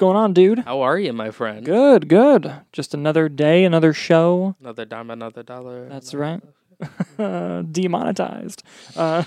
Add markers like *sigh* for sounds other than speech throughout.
going on, dude? How are you, my friend? Good, good. Just another day, another show. Another dime, another dollar. That's right. *laughs* Demonetized. Uh,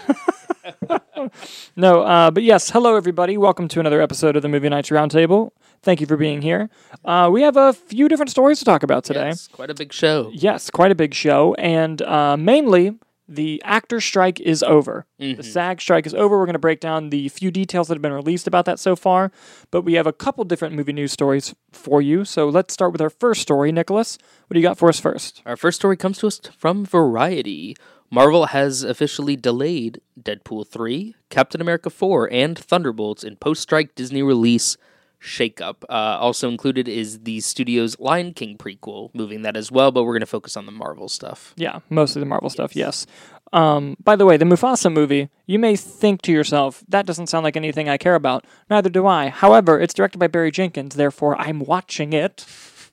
*laughs* no, uh, but yes, hello everybody. Welcome to another episode of the Movie Knights Roundtable. Thank you for being here. Uh, we have a few different stories to talk about today. Yes, quite a big show. Yes, quite a big show, and uh, mainly the actor strike is over. The mm-hmm. SAG strike is over. We're going to break down the few details that have been released about that so far, but we have a couple different movie news stories for you. So let's start with our first story, Nicholas. What do you got for us first? Our first story comes to us from Variety. Marvel has officially delayed Deadpool 3, Captain America 4, and Thunderbolts in post strike Disney release shakeup. Uh, also included is the studio's Lion King prequel, moving that as well, but we're going to focus on the Marvel stuff. Yeah, mostly the Marvel stuff, yes. Um, by the way, the Mufasa movie, you may think to yourself, that doesn't sound like anything I care about. Neither do I. However, it's directed by Barry Jenkins, therefore I'm watching it.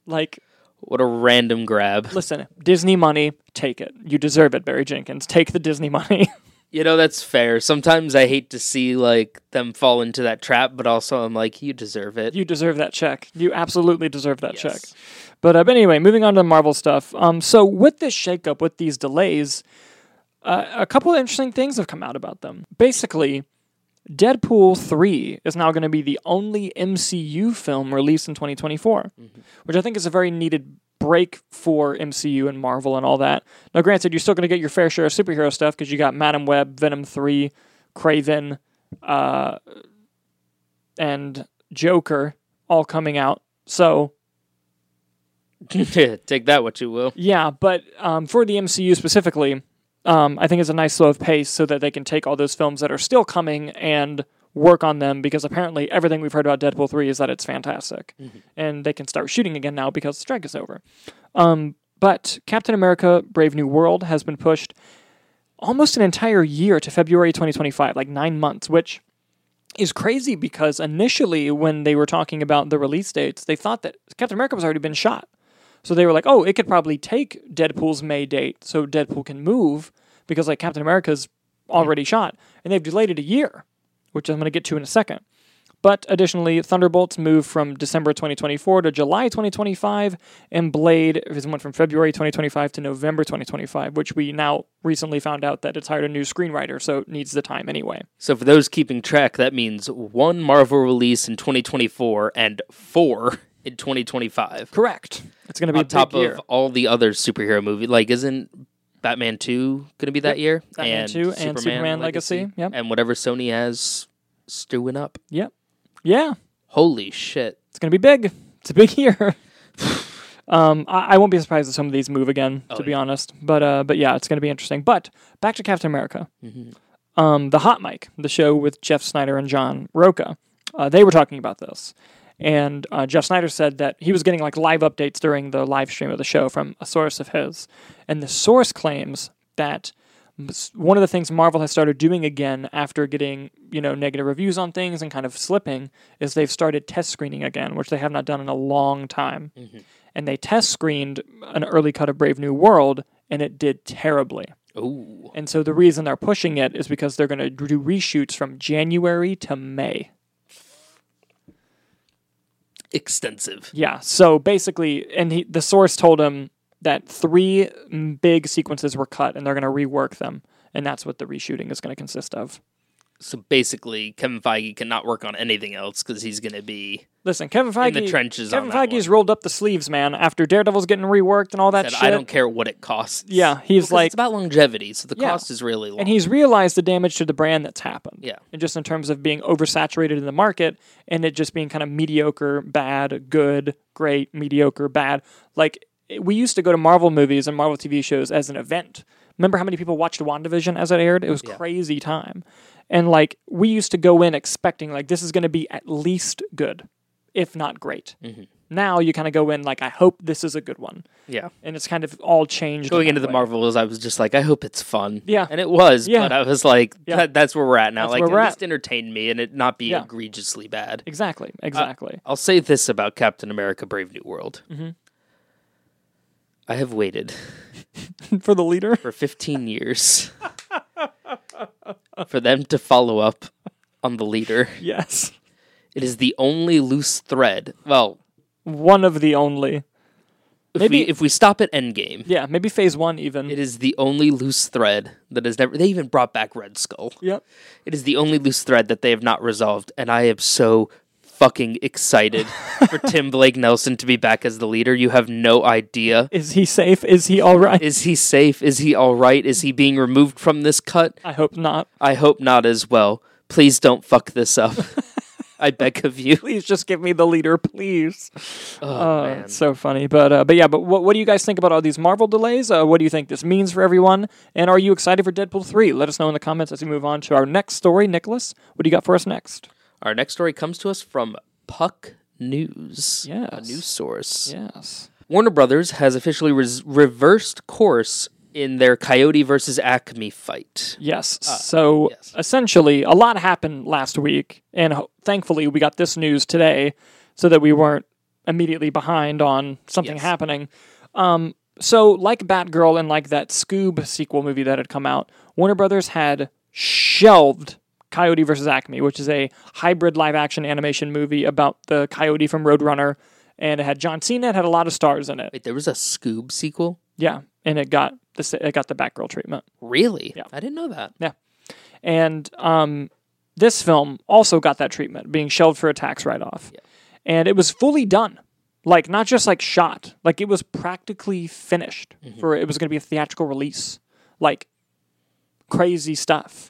Like, What a random grab. listen, Disney money, take it. You deserve it, Barry Jenkins. Take the Disney money. *laughs* You know, that's fair. Sometimes I hate to see like them fall into that trap, but also I'm like, you deserve it. you deserve that check. You absolutely deserve that Yes. check. But, uh, but anyway, moving on to the Marvel stuff. Um, so with this shakeup, with these delays, uh, a couple of interesting things have come out about them. Basically, Deadpool 3 is now going to be the only MCU film released in 2024, which I think is a very needed break for MCU and Marvel and all that. Now, granted, you're still going to get your fair share of superhero stuff because you got Madame Web, Venom 3, Kraven, uh, and Joker all coming out. So, *laughs* Take that what you will. yeah, but um, for the MCU specifically, um, I think it's a nice slow of pace so that they can take all those films that are still coming and work on them because apparently everything we've heard about Deadpool 3 is that it's fantastic. And they can start shooting again now because the strike is over. Um, but Captain America Brave New World has been pushed almost an entire year to February 2025, like nine months, which is crazy because initially when they were talking about the release dates, they thought that Captain America was already been shot. So they were like, oh, it could probably take Deadpool's May date so Deadpool can move because like Captain America's already shot. And they've delayed it a year, which I'm going to get to in a second. But additionally, Thunderbolts moved from December 2024 to July 2025, and Blade went from February 2025 to November 2025, which we now recently found out that it's hired a new screenwriter, so it needs the time anyway. So for those keeping track, that means one Marvel release in 2024 and four in 2025. Correct. It's going to be On top of all the other superhero movies. Like, isn't Batman 2 going to be that year? Batman 2 and Superman Legacy, yep. And whatever Sony has stewing up. Yep. Yeah. Holy shit. It's going to be big. It's a big *laughs* year. um, I, I won't be surprised if some of these move again, to be honest. But uh, but yeah, it's going to be interesting. But back to Captain America. Um, the Hot Mic, the show with Jeff Sneider and John Rocha, uh, they were talking about this. And uh, Jeff Sneider said that he was getting like live updates during the live stream of the show from a source of his. And the source claims that one of the things Marvel has started doing again after getting, you know, negative reviews on things and kind of slipping is they've started test screening again, which they have not done in a long time. And they test screened an early cut of Brave New World and it did terribly. Ooh. And so the reason they're pushing it is because they're going to do reshoots from January to May. Extensive. Yeah. So basically, and he, the source told him that three big sequences were cut and they're going to rework them. And that's what the reshooting is going to consist of. So basically, Kevin Feige cannot work on anything else because he's going to be. Listen, Kevin Feige. in the trenches Kevin Feige's rolled up the sleeves, man. After Daredevil's getting reworked and all that That shit. I don't care what it costs. Yeah, he's Because like, it's about longevity, so the Yeah. cost is really long. and he's realized the damage to the brand that's happened. Yeah. And just in terms of being oversaturated in the market and it just being kind of mediocre, bad, good, great, mediocre, bad. Like we used to go to Marvel movies and Marvel TV shows as an event. Remember how many people watched WandaVision as it aired? It was crazy time. And like we used to go in expecting like this is going to be at least good, if not great. Mm-hmm. Now you kind of go in like I hope this is a good one. yeah. And it's kind of all changed. Going in into that the way. Marvels, I was just like, I hope it's fun. Yeah. And it was, Yeah. but I was like, Yeah. that, that's where we're at now. That's like, at least entertain me and it not be Yeah. egregiously bad. Exactly. Uh, Exactly. I'll say this about Captain America Brave New World. Mm-hmm. I have waited *laughs* For the leader. for 15 years *laughs* for them to follow up on the leader. Yes. It is the only loose thread. Well, One of the only. if Maybe- we if we stop at Endgame, Yeah, maybe phase one even. it is the only loose thread that has never. They even brought back Red Skull. Yep. It is the only loose thread that they have not resolved, and I am so fucking excited for *laughs* Tim Blake Nelson to be back as the leader. You have no idea. Is he safe? Is he all right? Is he safe? Is he all right? Is he being removed from this cut? I hope not. I hope not as well. Please don't fuck this up. *laughs* I beg of you. Please just give me the leader, please. Oh, Uh, so funny, but uh, but yeah, but what, what do you guys think about all these Marvel delays? Uh, what do you think this means for everyone? And are you excited for Deadpool three? Let us know in the comments as we move on to our next story. Nicholas, what do you got for us next? Our next story comes to us from Puck News, a news source. Yes. Warner Brothers has officially res- reversed course in their Coyote versus Acme fight. Yes. so yes. essentially, a lot happened last week, and ho- thankfully, we got this news today, so that we weren't immediately behind on something Yes. happening. Um, so, like Batgirl and like that Scoob sequel movie that had come out, Warner Brothers had shelved Coyote versus Acme, which is a hybrid live action animation movie about the coyote from Roadrunner, and it had John Cena. It had a lot of stars in it. Wait, there was a Scoob sequel? Yeah, and it got the it got the Batgirl treatment. Really? Yeah. I didn't know that. Yeah. And um, this film also got that treatment, being shelved for a tax write off. And it was fully done. Like, not just like shot, like it was practically finished for it was going to be a theatrical release. Like, crazy stuff.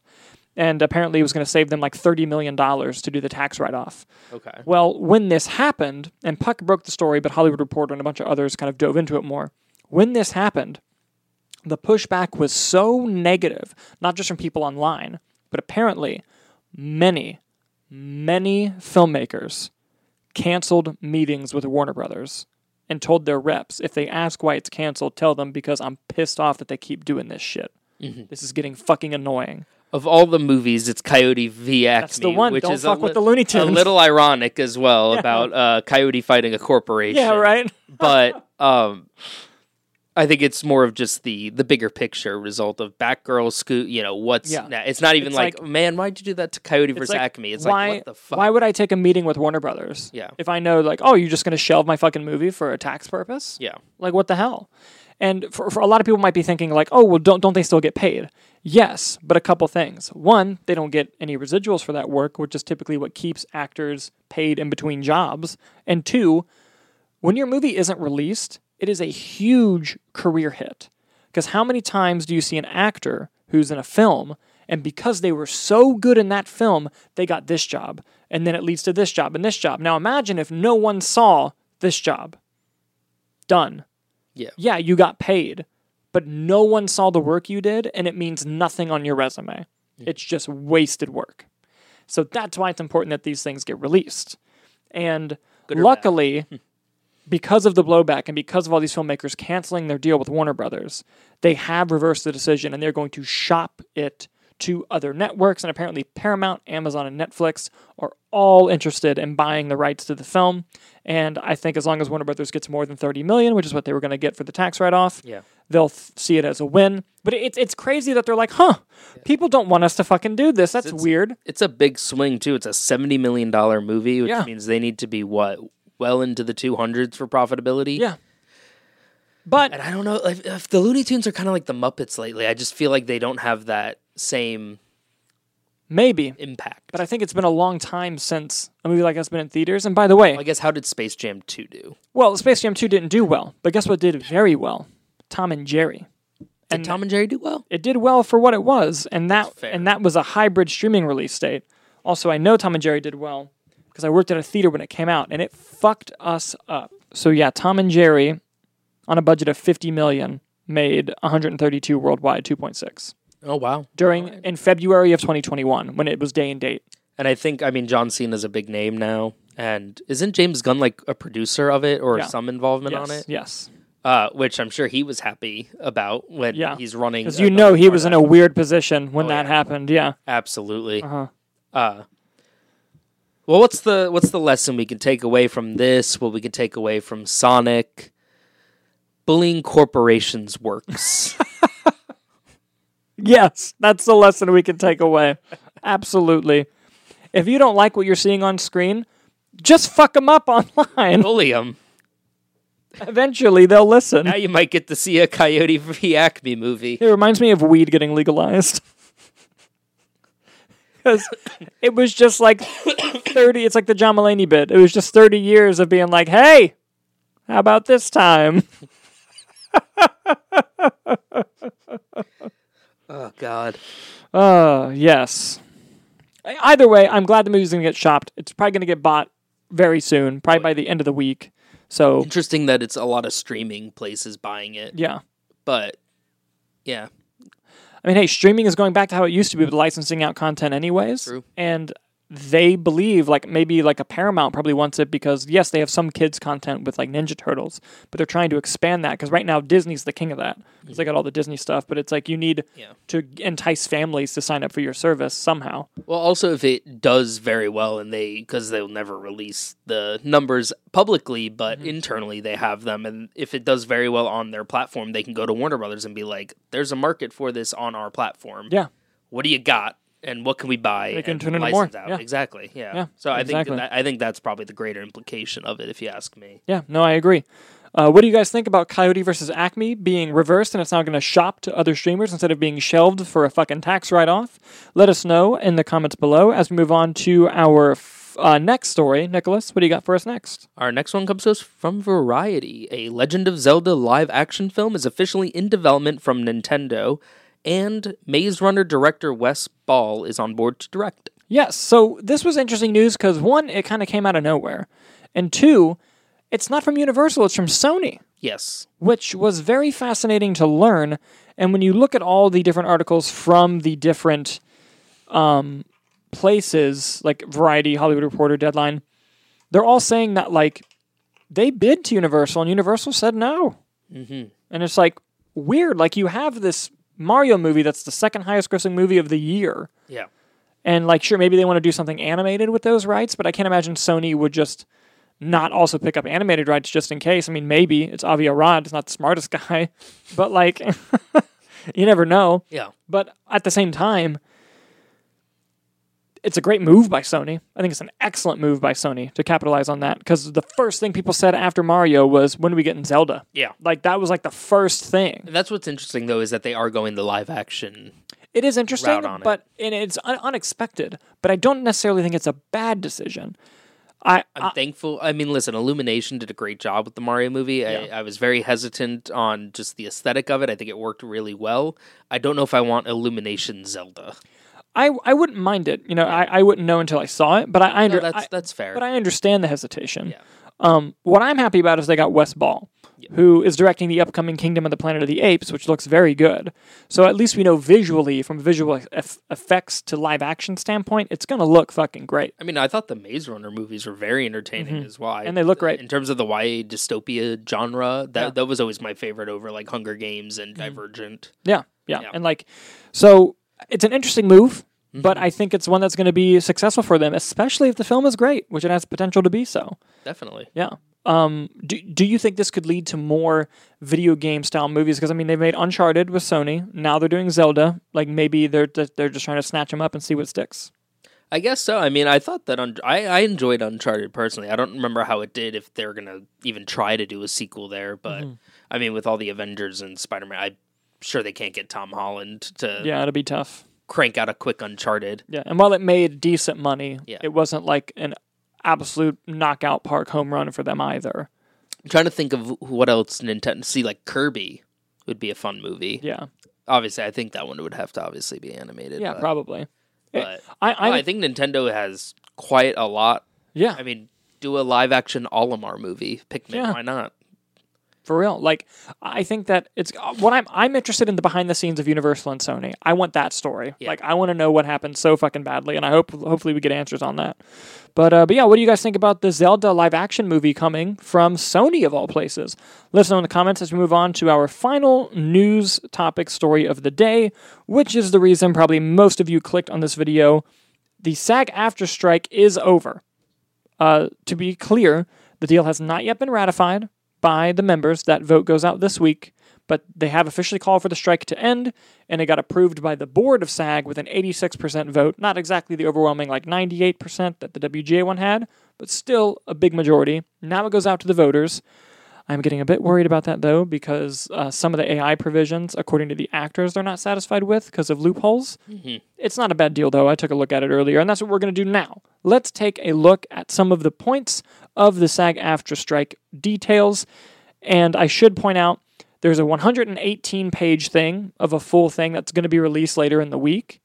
And apparently it was going to save them like $30 million to do the tax write off. Okay. Well, when this happened, and Puck broke the story, but Hollywood Reporter and a bunch of others kind of dove into it more. When this happened, the pushback was so negative, not just from people online, but apparently many, many filmmakers canceled meetings with Warner Brothers and told their reps if they ask why it's canceled, tell them because I'm pissed off that they keep doing this shit. Mm-hmm. This is getting fucking annoying. Of all the movies, it's Coyote v Acme, That's the one. which Don't is fuck a, with the Looney Tunes. a little ironic as well about uh, Coyote fighting a corporation. Yeah, right? *laughs* but um, I think it's more of just the the bigger picture result of Batgirl Scoob. You know what's Yeah. nah, it's not even It's like, like- man, why'd you do that to Coyote versus like, Acme? It's why, like what the fuck? Why would I take a meeting with Warner Brothers? Yeah. If I know, like, oh, you're just going to shelve my fucking movie for a tax purpose? yeah, Like, what the hell? And for, for a lot of people might be thinking, like, oh, well, don't, don't they still get paid? Yes, but a couple things. One, they don't get any residuals for that work, which is typically what keeps actors paid in between jobs. And two, when your movie isn't released, it is a huge career hit. Because how many times do you see an actor who's in a film and because they were so good in that film, they got this job and then it leads to this job and this job. Now imagine if no one saw this job. Done. Yeah. Yeah, you got paid, but no one saw the work you did and it means nothing on your resume. It's just wasted work. So that's why it's important that these things get released. And Good or bad? luckily, *laughs* because of the blowback and because of all these filmmakers canceling their deal with Warner Brothers, they have reversed the decision and they're going to shop it to other networks. And apparently, Paramount, Amazon, and Netflix are all interested in buying the rights to the film. And I think as long as Warner Brothers gets more than 30 million, which is what they were going to get for the tax write off, yeah. they'll th- see it as a win. But it's it's crazy that they're like, huh, people don't want us to fucking do this. That's It's- weird. It's a big swing too. It's a seventy million dollar movie, which Yeah. means they need to be what well into the two hundreds for profitability. Yeah. But And I don't know if, if the Looney Tunes are kind of like the Muppets lately. I just feel like they don't have that same maybe. impact. But I think it's been a long time since a movie like that's been in theaters. And by the way, I guess how did Space Jam 2 do? well, Space Jam 2 didn't do well. But guess what did very well? Tom and Jerry. Did And Tom and Jerry do well? it did well for what it was, and that and that was a hybrid streaming release date. Also, I know Tom and Jerry did well because I worked at a theater when it came out, and it fucked us up. So yeah, Tom and Jerry, on a budget of fifty million, made 132 worldwide, 2.6 Oh wow. during in February of 2021 when it was day and date. And I think I mean John Cena's a big name now, and isn't James Gunn like a producer of it or Yeah. some involvement Yes, on it? yes, Uh, which I'm sure he was happy about when Yeah. he's running. because you know he was in a weird position when Oh, that yeah. happened. Yeah. absolutely. Uh-huh. Uh, well, what's the what's the lesson we can take away from this? What we can take away from Sonic? Bullying corporations works. *laughs* Yes, that's the lesson we can take away. Absolutely. if you don't like what you're seeing on screen, just fuck them up *laughs* online. Bully 'em. Eventually, they'll listen. Now you might get to see a Coyote *laughs* v. Acme movie. It reminds me of weed getting legalized. *laughs* Because it was just like 30, it's like the John Mulaney bit. It was just 30 years of being like, hey, how about this time? Oh God. Uh, yes. Either way, I'm glad the movie's going to get shopped. It's probably going to get bought very soon, probably by the end of the week. So, Interesting that it's a lot of streaming places buying it, yeah. but yeah, I mean, hey, streaming is going back to how it used to be with licensing out content, anyways. True. And they believe, like maybe like a Paramount probably wants it because yes, they have some kids content with like Ninja Turtles, but they're trying to expand that because right now Disney's the king of that. Because they got all the Disney stuff, but it's like you need Yeah. to entice families to sign up for your service somehow. Well, also if it does very well, and they because they'll never release the numbers publicly, but Mm-hmm. internally they have them, and if it does very well on their platform, they can go to Warner Brothers and be like, "There's a market for this on our platform. Yeah. What do you got?" And what can we buy? They can and turn into more. Out? Yeah. Exactly. Yeah. Yeah, So I exactly. think that, I think that's probably the greater implication of it, if you ask me. Yeah, no, I agree. Uh, what do you guys think about Coyote versus Acme being reversed and it's now going to shop to other streamers instead of being shelved for a fucking tax write off? Let us know in the comments below as we move on to our f- uh, next story. Nicholas, what do you got for us next? Our next one comes to us from Variety. A Legend of Zelda live action film is officially in development from Nintendo, and Maze Runner director Wes Ball is on board to direct. Yes, so this was interesting news because one, it kind of came out of nowhere, and two, it's not from Universal, it's from Sony. Yes. which was very fascinating to learn. And when you look at all the different articles from the different um, places, like Variety, Hollywood Reporter, Deadline, they're all saying that like they bid to Universal and Universal said no. Mm-hmm. And it's like weird. Like you have this Mario movie that's the second highest grossing movie of the year. Yeah. And like, sure, maybe they want to do something animated with those rights, but I can't imagine Sony would just not also pick up animated rights just in case. I mean, maybe it's Avi Arad, it's not the smartest *laughs* guy, but like, *laughs* you never know. Yeah. But at the same time, it's a great move by Sony. I think it's an excellent move by Sony to capitalize on that because the first thing people said after Mario was, "When are we getting Zelda?" Yeah. Like that was like the first thing. And that's what's interesting, though, is that they are going the live action. It is interesting, route on it. but and it's un- unexpected. But I don't necessarily think it's a bad decision. I, I'm I thankful. I mean, listen, Illumination did a great job with the Mario movie. I, I was very hesitant on just the aesthetic of it. I think it worked really well. I don't know if I want Illumination Zelda. I, I wouldn't mind it. You know, I, I wouldn't know until I saw it. But I, I, No, that's I- that's fair. but I understand the hesitation. Yeah. Um, what I'm happy about is they got Wes Ball, who is directing the upcoming Kingdom of the Planet of the Apes, which looks very good. So at least we know visually, from visual eff- effects to live action standpoint, it's going to look fucking great. I mean, I thought the Maze Runner movies were very entertaining as well. Mm-hmm. And they look great. in terms of the YA dystopia genre. That Yeah. Mm-hmm. that was always my favorite over like Hunger Games and Divergent. Yeah, yeah, Yeah. and like, so it's an interesting move, but Mm-hmm. I think it's one that's going to be successful for them, especially if the film is great, which it has potential to be. So, Definitely. yeah. Um, do do you think this could lead to more video game style movies? Because I mean, they made Uncharted with Sony. Now they're doing Zelda. Like maybe they're they're just trying to snatch them up and see what sticks. I guess so. I mean, I thought that un- I I enjoyed Uncharted personally. I don't remember how it did if they're gonna even try to do a sequel there, but Mm-hmm. I mean, with all the Avengers and Spider Man, I'm sure they can't get Tom Holland to Yeah, it'll be tough. crank out a quick Uncharted. Yeah, and while it made decent money, Yeah. it wasn't like an absolute knockout park home run for them either. I'm trying to think of what else Nintendo. See, like Kirby would be a fun movie. Yeah, Obviously, I think that one would have to obviously be animated. yeah, but, probably. But I I, I think Nintendo has quite a lot. yeah. I mean, do a live action Olimar movie. Pikmin, Yeah. why not? For real, like I think that it's uh, what I'm. I'm interested in the behind the scenes of Universal and Sony. I want that story. Yeah. Like I want to know what happened so fucking badly, and I hope hopefully we get answers on that. But uh, but yeah, what do you guys think about the Zelda live action movie coming from Sony of all places? Let us know in the comments as we move on to our final news topic story of the day, which is the reason probably most of you clicked on this video. The SAG AFTRA strike is over. Uh, to be clear, the deal has not yet been ratified by the members. That vote goes out this week. but they have officially called for the strike to end, and it got approved by the board of SAG with an 86% vote. Not exactly the overwhelming, like 98% that the WGA one had, but still a big majority. Now it goes out to the voters. I'm getting a bit worried about that though, because uh, some of the AI provisions, according to the actors, they're not satisfied with because of loopholes. It's not a bad deal though. I took a look at it earlier, and that's what we're going to do now. Let's take a look at some of the points of the SAG AFTRA strike details. And I should point out there's a 118 page thing of a full thing that's going to be released later in the week.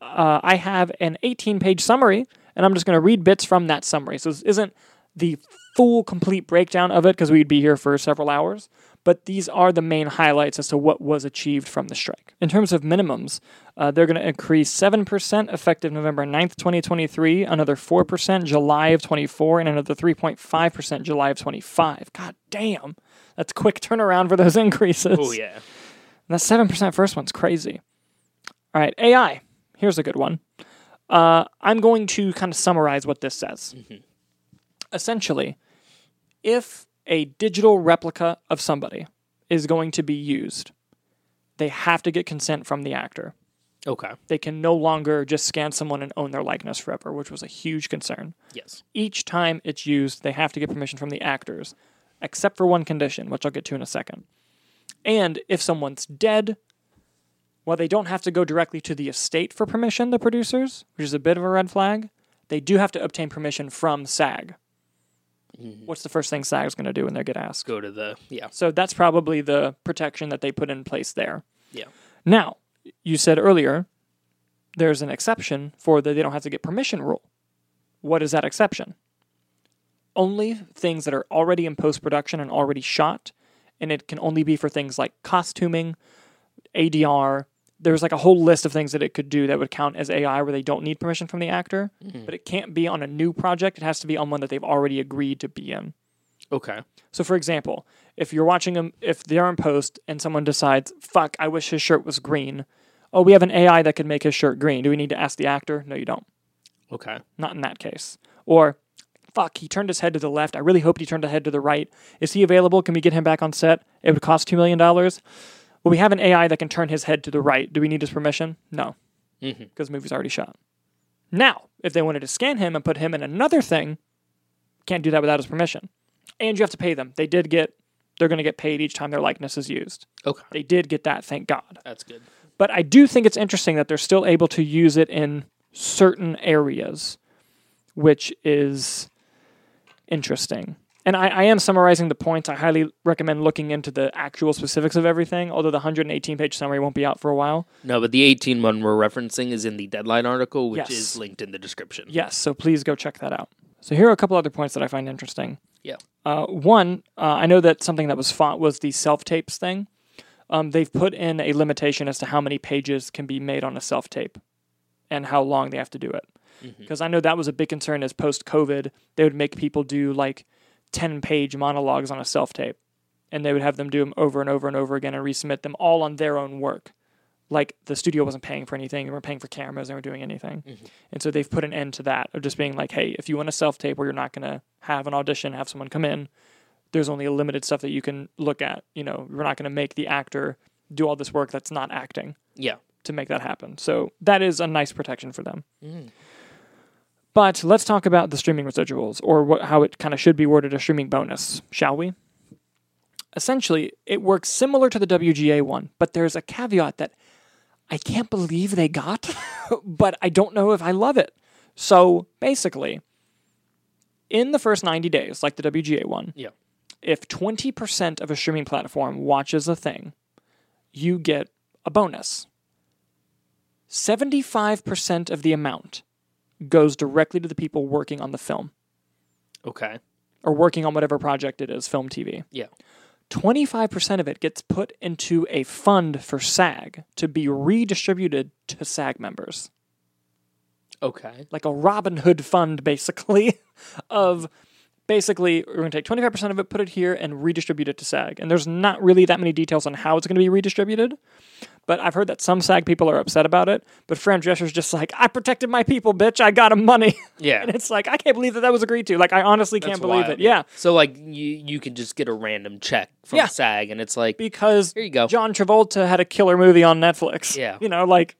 Uh, I have an 18 page summary, and I'm just going to read bits from that summary. So this isn't the full, complete breakdown of it because we'd be here for several hours, but these are the main highlights as to what was achieved from the strike. In terms of minimums, uh, they're going to increase 7% effective November 9th, 2023, another 4% July of 24, and another 3.5% July of 25. God damn. That's quick turnaround for those *laughs* increases. Oh yeah. And that 7% first one's crazy. All right, AI. Here's a good one. Uh, I'm going to kind of summarize what this says. Essentially, if a digital replica of somebody is going to be used, they have to get consent from the actor. Okay. They can no longer just scan someone and own their likeness forever, which was a huge concern. Yes. Each time it's used, they have to get permission from the actors, except for one condition, which I'll get to in a second. And if someone's dead, while they don't have to go directly to the estate for permission, the producers, which is a bit of a red flag, they do have to obtain permission from SAG. Mm-hmm. What's the first thing SAG's going to do when they get asked? Go to the yeah. So that's probably the protection that they put in place there. Yeah. Now, you said earlier there's an exception for the they don't have to get permission rule. What is that exception? Only things that are already in post production and already shot, and it can only be for things like costuming, ADR. There's like a whole list of things that it could do that would count as AI where they don't need permission from the actor, mm-hmm. but it can't be on a new project. It has to be on one that they've already agreed to be in. Okay. So, for example, if you're watching them, if they're in post and someone decides, fuck, I wish his shirt was green. Oh, we have an AI that could make his shirt green. Do we need to ask the actor? No, you don't. Okay. Not in that case. Or, fuck, he turned his head to the left. I really hoped he turned his head to the right. Is he available? Can we get him back on set? It would cost $2 million. Well, we have an AI that can turn his head to the right. Do we need his permission? No, Mhm. because the movie's already shot. Now, if they wanted to scan him and put him in another thing, can't do that without his permission. And you have to pay them. They did get, they're going to get paid each time their likeness is used. Okay. They did get that, thank God. That's good. But I do think it's interesting that they're still able to use it in certain areas, which is interesting. And I, I am summarizing the points. I highly recommend looking into the actual specifics of everything, although the 118 page summary won't be out for a while. No, but the 18 one we're referencing is in the deadline article, which Yes. is linked in the description. Yes, so please go check that out. So here are a couple other points that I find interesting. Yeah. Uh, one, uh, I know that something that was fought was the self tapes thing. Um, they've put in a limitation as to how many pages can be made on a self tape and how long they have to do it. Because I know that was a big concern as post COVID, they would make people do like 10 page monologues on a self tape and they would have them do them over and over and over again and resubmit them all on their own work. Like the studio wasn't paying for anything, they weren't paying for cameras, they weren't doing anything. And so they've put an end to that of just being like, hey, if you want a self tape where you're not going to have an audition, have someone come in, there's only a limited stuff that you can look at. You know, we're not going to make the actor do all this work that's not acting Yeah. to make that happen. So that is a nice protection for them. Mm. But let's talk about the streaming residuals or what, how it kind of should be worded a streaming bonus, shall we? Essentially, it works similar to the WGA one, but there's a caveat that I can't believe they got, *laughs* but I don't know if I love it. So basically, in the first 90 days, like the WGA one, Yeah. if 20% of a streaming platform watches a thing, you get a bonus. 75% of the amount goes directly to the people working on the film Okay. or working on whatever project it is, film TV. Yeah. 25% of it gets put into a fund for SAG to be redistributed to SAG members. Okay. Like a Robin Hood fund, basically, *laughs* of basically, we're going to take 25% of it, put it here, and redistribute it to SAG. And there's not really that many details on how it's going to be redistributed. but I've heard that some SAG people are upset about it. But Fran Drescher's just like, I protected my people, bitch. I got him money. *laughs* Yeah. and it's like, I can't believe that that was agreed to. Like, I honestly can't That's believe wild. it. Yeah. So like you you can just get a random check from Yeah. SAG and it's like Because here you go. John Travolta had a killer movie on Netflix. Yeah. *laughs* You know, like,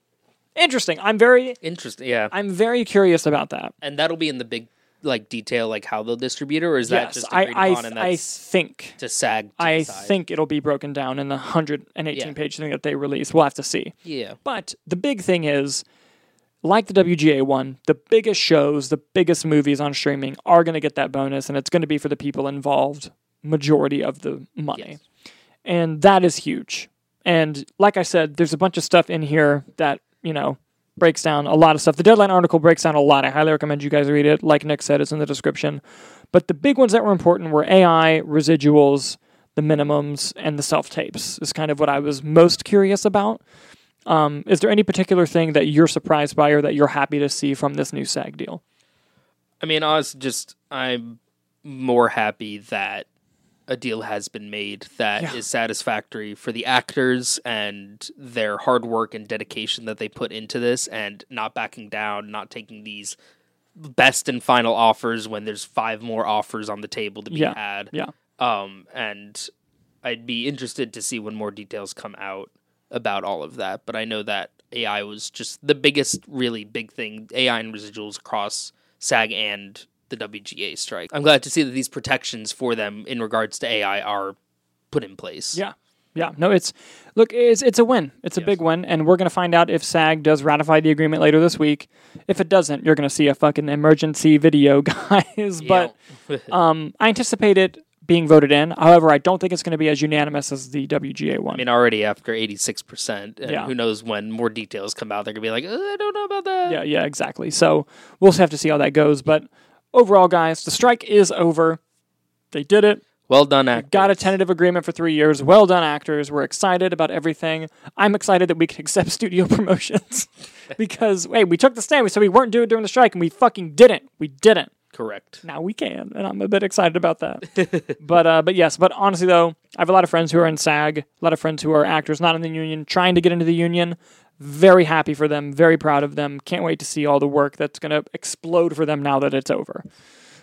interesting. I'm very, Interesting. Yeah. I'm very curious about that. And that'll be in the big like detail like how they'll distribute it or is that yes, just I, agreed I, upon and I think. to SAG to I decide? think it'll be broken down in the 118 Yeah. page thing that they release. We'll have to see. Yeah. But the big thing is, like the WGA one, the biggest shows, the biggest movies on streaming are going to get that bonus, and it's going to be for the people involved, majority of the money. Yes. And that is huge. And like I said, there's a bunch of stuff in here that, you know, breaks down a lot of stuff. The Deadline article breaks down a lot. I highly recommend you guys read it. Like Nick said, it's in the description. But the big ones that were important were AI, residuals, the minimums, and the self tapes, is kind of what I was most curious about. Um, is there any particular thing that you're surprised by or that you're happy to see from this new SAG deal? I mean, I was just I'm more happy that a deal has been made that is Yeah. satisfactory for the actors and their hard work and dedication that they put into this and not backing down, not taking these best and final offers when there's five more offers on the table to be Yeah. had. Yeah. Um and I'd be interested to see when more details come out about all of that, but I know that AI was just the biggest really big thing, AI and residuals across SAG and the WGA strike. I'm glad to see that these protections for them in regards to AI are put in place. Yeah. Yeah. No, it's look, it's it's a win. It's a Yes. big win, and we're gonna find out if SAG does ratify the agreement later this week. If it doesn't, you're gonna see a fucking emergency video, *laughs* guys. But *laughs* um, I anticipate it being voted in. However, I don't think it's gonna be as unanimous as the WGA one. I mean, already after 86%, and Yeah. who knows when more details come out, they're going to be like, "Uh, I don't know about that. yeah, yeah, exactly. So we'll have to see how that goes. But overall, guys, the strike is over. They did it. Well done, actors. Got a tentative agreement for three years. Well done, actors. We're excited about everything. I'm excited that we can accept *laughs* studio promotions *laughs* because, wait, we took the stand. We said we weren't doing it during the strike, and we fucking didn't. We didn't. Correct. Now we can, and I'm a bit excited about that. *laughs* but, uh, but yes. But honestly, though, I have a lot of friends who are in SAG, a lot of friends who are actors not in the union, trying to get into the union. Very happy for them. Very proud of them. Can't wait to see all the work that's going to explode for them now that it's over.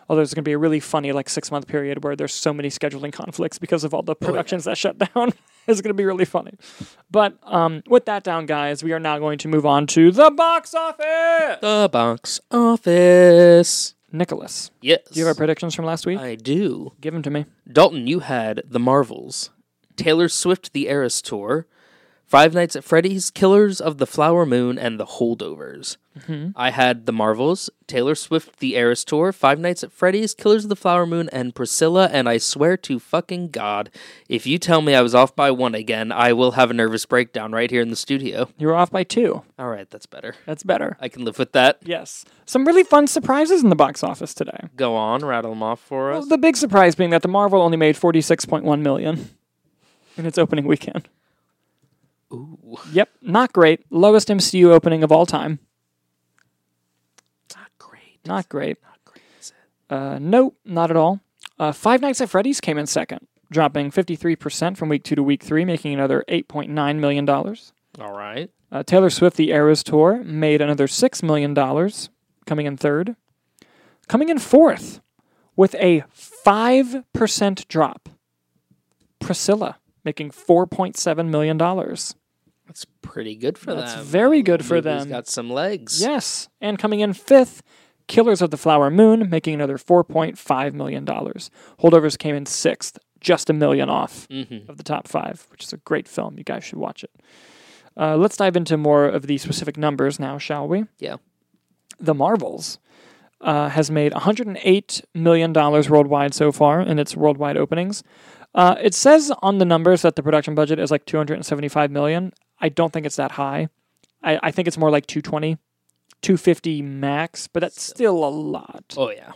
Although there's going to be a really funny like six month period where there's so many scheduling conflicts because of all the productions that shut *laughs* down. it's going to be really funny. But um, with that down, guys, we are now going to move on to the box office. The box office. Nicholas, Yes. do you have our predictions from last week? I do. Give them to me. Dalton, you had The Marvels, Taylor Swift The Eras Tour, Five Nights at Freddy's, Killers of the Flower Moon, and The Holdovers. Mm-hmm. I had The Marvels, Taylor Swift The Eras Tour, Five Nights at Freddy's, Killers of the Flower Moon, and Priscilla. And I swear to fucking God, if you tell me I was off by one again, I will have a nervous breakdown right here in the studio. You were off by two. All right, that's better. That's better. I can live with that. Yes. Some really fun surprises in the box office today. Go on, rattle them off for us. The big surprise being that the Marvel only made 46.1 million in its opening weekend. Ooh, *laughs* Yep, not great. Lowest MCU opening of all time. not great. Not great. Not great, is it? Uh, nope, not at all. Uh, Five Nights at Freddy's came in second, dropping 53% from week two to week three, making another $8.9 million. All right. Uh, Taylor Swift, The Eras Tour, made another $6 million, coming in third. Coming in fourth, with a 5% drop, Priscilla, making $4.7 million. That's pretty good for That's them. That's very good for them. Got some legs. Yes. And coming in fifth, Killers of the Flower Moon, making another $4.5 million. Holdovers came in sixth, just a million off Mm-hmm. of the top five, which is a great film. You guys should watch it. Uh, let's dive into more of the specific numbers now, shall we? Yeah. The Marvels uh, has made $108 million worldwide so far in its worldwide openings. Uh, it says on the numbers that the production budget is like 275 million. I don't think it's that high. I, I think it's more like 220, 250 max, but that's still a lot. Oh yeah.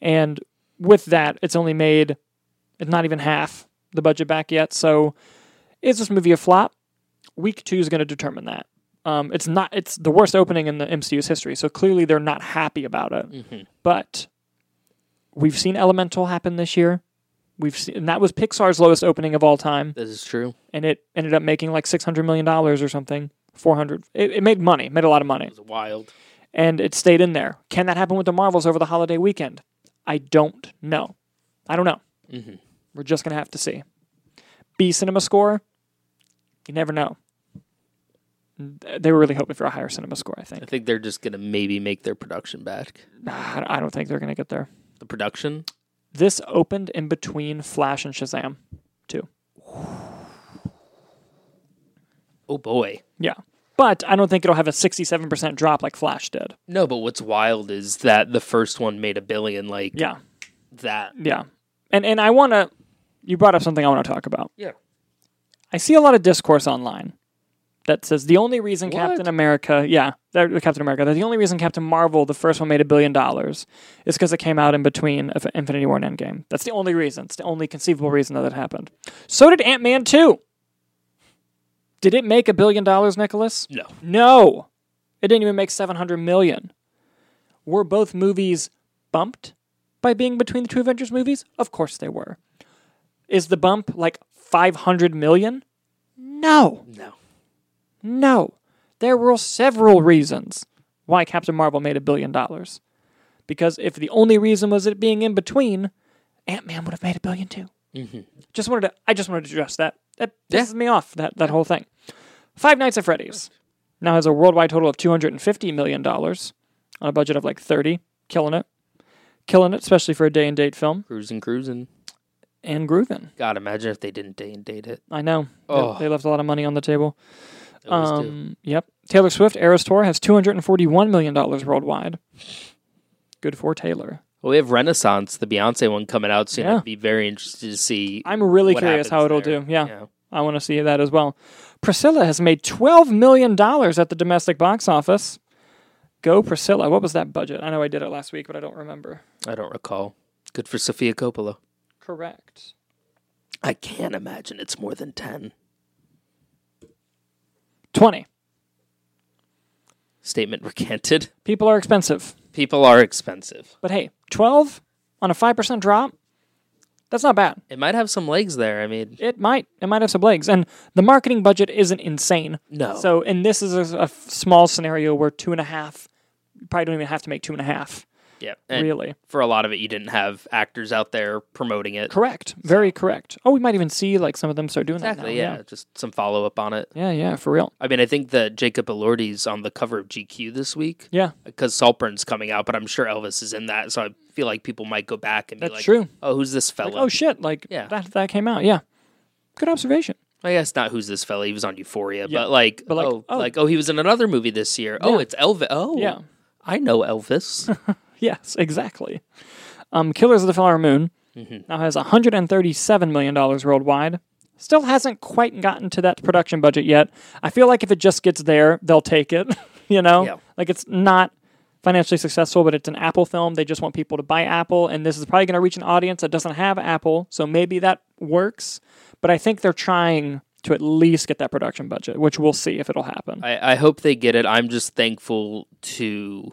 And with that, it's only made it's not even half the budget back yet. So is this movie a flop? Week two is going to determine that. Um, it's not. It's the worst opening in the MCU's history. So clearly they're not happy about it. Mm-hmm. But we've seen Elemental happen this year. We've seen, and that was Pixar's lowest opening of all time, This is true. and it ended up making like six hundred million dollars or something, four hundred. It, it made money, made a lot of money, It was wild. and it stayed in there. Can that happen with the Marvels over the holiday weekend? I don't know. I don't know. Mhm. We're just gonna have to see. B cinema score. You never know. They were really hoping for a higher cinema score. I think. I think. they're just gonna maybe make their production back. I I don't think they're gonna get there. The production. This opened in between Flash and Shazam. Too. Oh boy. Yeah. But I don't think it'll have a 67% drop like Flash did. No, but what's wild is that the first one made a billion like Yeah. that. Yeah. And and I want to you brought up something I want to talk about. Yeah. I see a lot of discourse online that says the only reason What? Captain America, yeah, that- Captain America, that the only reason Captain Marvel, the first one made a billion dollars, is because it came out in between Infinity War and Endgame. That's the only reason. It's the only conceivable reason that it happened. So did Ant Man 2. Did it make a billion dollars, Nicholas? No. No. It didn't even make 700 million. Were both movies bumped by being between the two Avengers movies? Of course they were. Is the bump like 500 million? No. No. No. There were several reasons why Captain Marvel made a billion dollars. Because if the only reason was it being in between, Ant Man would have made a billion too. Mm-hmm. Just wanted to. I just wanted to address that. That Yeah. pisses me off. That that whole thing. Five Nights at Freddy's now has a worldwide total of two hundred and fifty million dollars on a budget of like thirty, killing it, killing it, especially for a day and date film Cruising, cruising. and grooving. God, imagine if they didn't day and date it. I know They- Oh. they, left a lot of money on the table. Um, yep. Taylor Swift Eras Tour has two hundred and forty-one million dollars worldwide. Good for Taylor. Well, we have Renaissance, the Beyonce one coming out soon. Yeah. I'd be very interested to see. I'm really curious how it'll there. do. Yeah, I want to see that as well. Priscilla has made twelve million dollars at the domestic box office. Go Priscilla! What was that budget? I know I did it last week, but I don't remember. I don't recall. Good for Sofia Coppola. Correct. I can't imagine it's more than 10. Twenty. Statement recanted. People are expensive, People are expensive. but hey, twelve on a five percent drop. That's not bad. It might have some legs there. I mean, It might. It might have some legs, and the marketing budget isn't insane. no. So, and this is a small scenario where two and a half, you probably don't even have to make two and a half. Yeah. And really, for a lot of it, you didn't have actors out there promoting it. correct. Very correct. Oh, we might even see like some of them start doing Exactly. that. now. yeah. Just some follow up on it. yeah, yeah, for real. I mean, I think that Jacob Elordi's on the cover of GQ this week Yeah, because Saltburn's coming out, but I'm sure Elvis is in that. So I feel like people might go back and be that's like, true. "Oh, who's this fella?" Like, oh shit! Like Yeah. that that came out. Yeah, good observation. I guess not who's this fella. He was on Euphoria, Yeah, but like, but like, oh, oh. like, oh, he was in another movie this year. Oh, it's Elvis. Oh, Yeah. I know Elvis. *laughs* *laughs* Yes, exactly. Um, Killers of the Flower Moon Mm-hmm. now has 137 million dollars worldwide. Still hasn't quite gotten to that production budget yet. I feel like if it just gets there, they'll take it. *laughs* you know, Yeah. like it's not financially successful, but it's an Apple film. They just want people to buy Apple, and this is probably going to reach an audience that doesn't have Apple, so maybe that works. But I think they're trying to at least get that production budget, which we'll see if it'll happen. I, I hope they get it. I'm just thankful to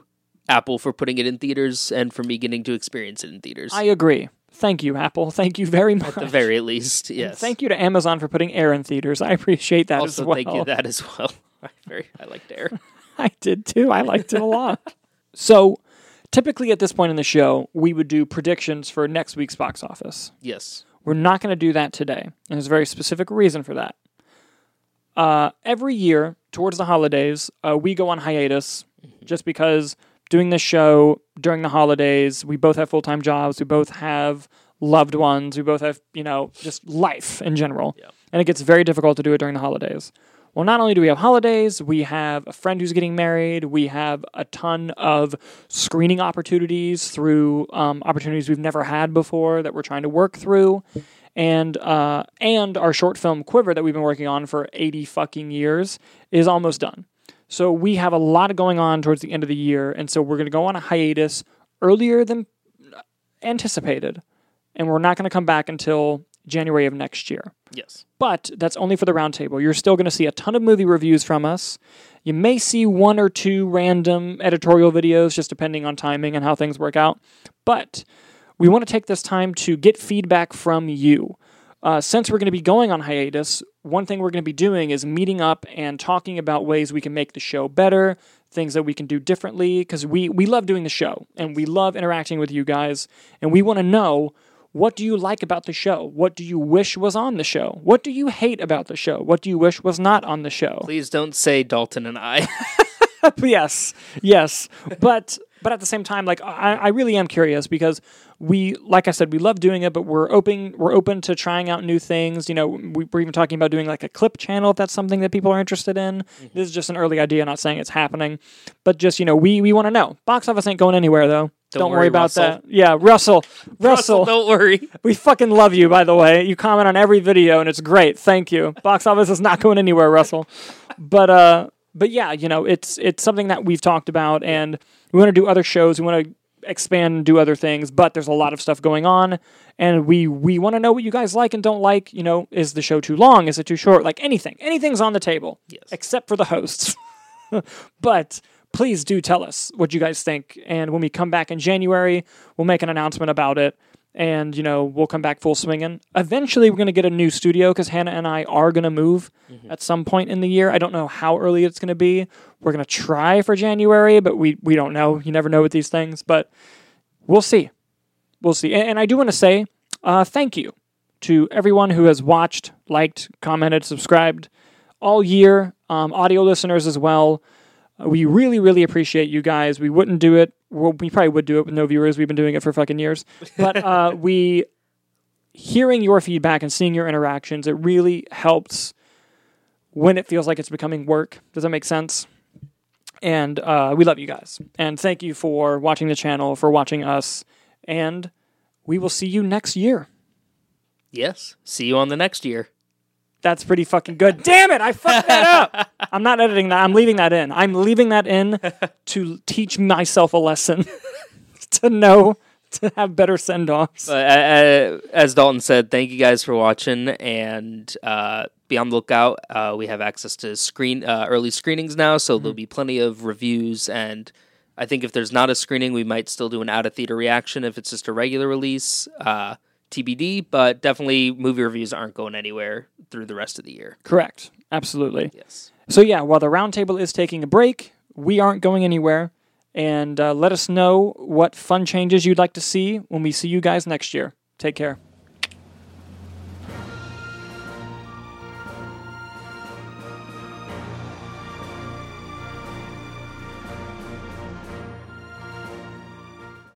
Apple for putting it in theaters and for me getting to experience it in theaters. I agree. Thank you, Apple. Thank you very much. at the very least, And yes. Thank you to Amazon for putting Air in theaters. I appreciate that Also, as well. thank you that as well. *laughs* I very, I liked Air. *laughs* I did too. I liked it a lot. *laughs* So, typically at this point in the show, we would do predictions for next week's box office. Yes. We're not going to do that today. And there's a very specific reason for that. Uh, every year, towards the holidays, uh, we go on hiatus just because doing this show during the holidays, we both have full time jobs, we both have loved ones, we both have, you know, just life in general. Yeah. And it gets very difficult to do it during the holidays. Well, not only do we have holidays, we have a friend who's getting married, we have a ton of screening opportunities through um, opportunities we've never had before that we're trying to work through and uh, and our short film quiver that we've been working on for 80 fucking years is almost done. So we have a lot going on towards the end of the year, and so we're going to go on a hiatus earlier than uh, anticipated, and we're not going to come back until January of next year. Yes. But that's only for the roundtable. You're still going to see a ton of movie reviews from us. You may see one or two random editorial videos, just depending on timing and how things work out. But we want to take this time to get feedback from you. Uh, since we're going to be going on hiatus, one thing we're going to be doing is meeting up and talking about ways we can make the show better, things that we can do differently, because we, we love doing the show and we love interacting with you guys, and we want to know what do you like about the show? What do you wish was on the show? What do you hate about the show? What do you wish was not on the show? Please don't say Dalton and I. *laughs* *laughs* yes, yes, but but at the same time, like I, I really am curious because we, like I said, we love doing it, but we're open we're open to trying out new things. You know, we, we're even talking about doing like a clip channel if that's something that people are interested in. This is just an early idea, not saying it's happening, but just you know, we we want to know. Box office ain't going anywhere though. Don't worry, worry, about Russell. that. Yeah, *laughs* Russell, Russell, don't worry. we fucking love you, by the way. You comment on every video and it's great. Thank you. Box office is not going anywhere, Russell. But uh but yeah, you know, it's it's something that we've talked about and we want to do other shows. We want to expand and do other things, but there's a lot of stuff going on and we we want to know what you guys like and don't like, you know, is the show too long? Is it too short? Like anything. Anything's on the table. Yes. Except for the hosts. *laughs* but please do tell us what you guys think. And when we come back in January, we'll make an announcement about it. And, you know, we'll come back full swinging. Eventually, we're going to get a new studio because Hannah and I are going to move at some point in the year. I don't know how early it's going to be. We're going to try for January, but we, we don't know. You never know with these things. But we'll see. We'll see. And, and I do want to say uh, thank you to everyone who has watched, liked, commented, subscribed all year, um, audio listeners as well. Uh, We really, really appreciate you guys. We wouldn't do it. Well, we probably would do it with no viewers. We've been doing it for fucking years. But uh, *laughs* we, hearing your feedback and seeing your interactions, it really helps when it feels like it's becoming work. Does that make sense? And uh, we love you guys. And thank you for watching the channel, for watching us. And we will see you next year. Yes. See you on the next year. That's pretty fucking good. Damn it, I fucked that up. *laughs* I'm not editing that. I'm leaving that in. I'm leaving that in to teach myself a lesson *laughs* to know to have better send offs. Uh, as Dalton said, thank you guys for watching, and uh, be on the lookout. Uh, we have access to screen uh, early screenings now, so there'll be plenty of reviews. And I think if there's not a screening, we might still do an out of theater reaction if it's just a regular release. TBD, but definitely movie reviews aren't going anywhere through the rest of the year. Correct. Absolutely. Yes. So, yeah, while the roundtable is taking a break, we aren't going anywhere. And uh, let us know what fun changes you'd like to see when we see you guys next year. Take care.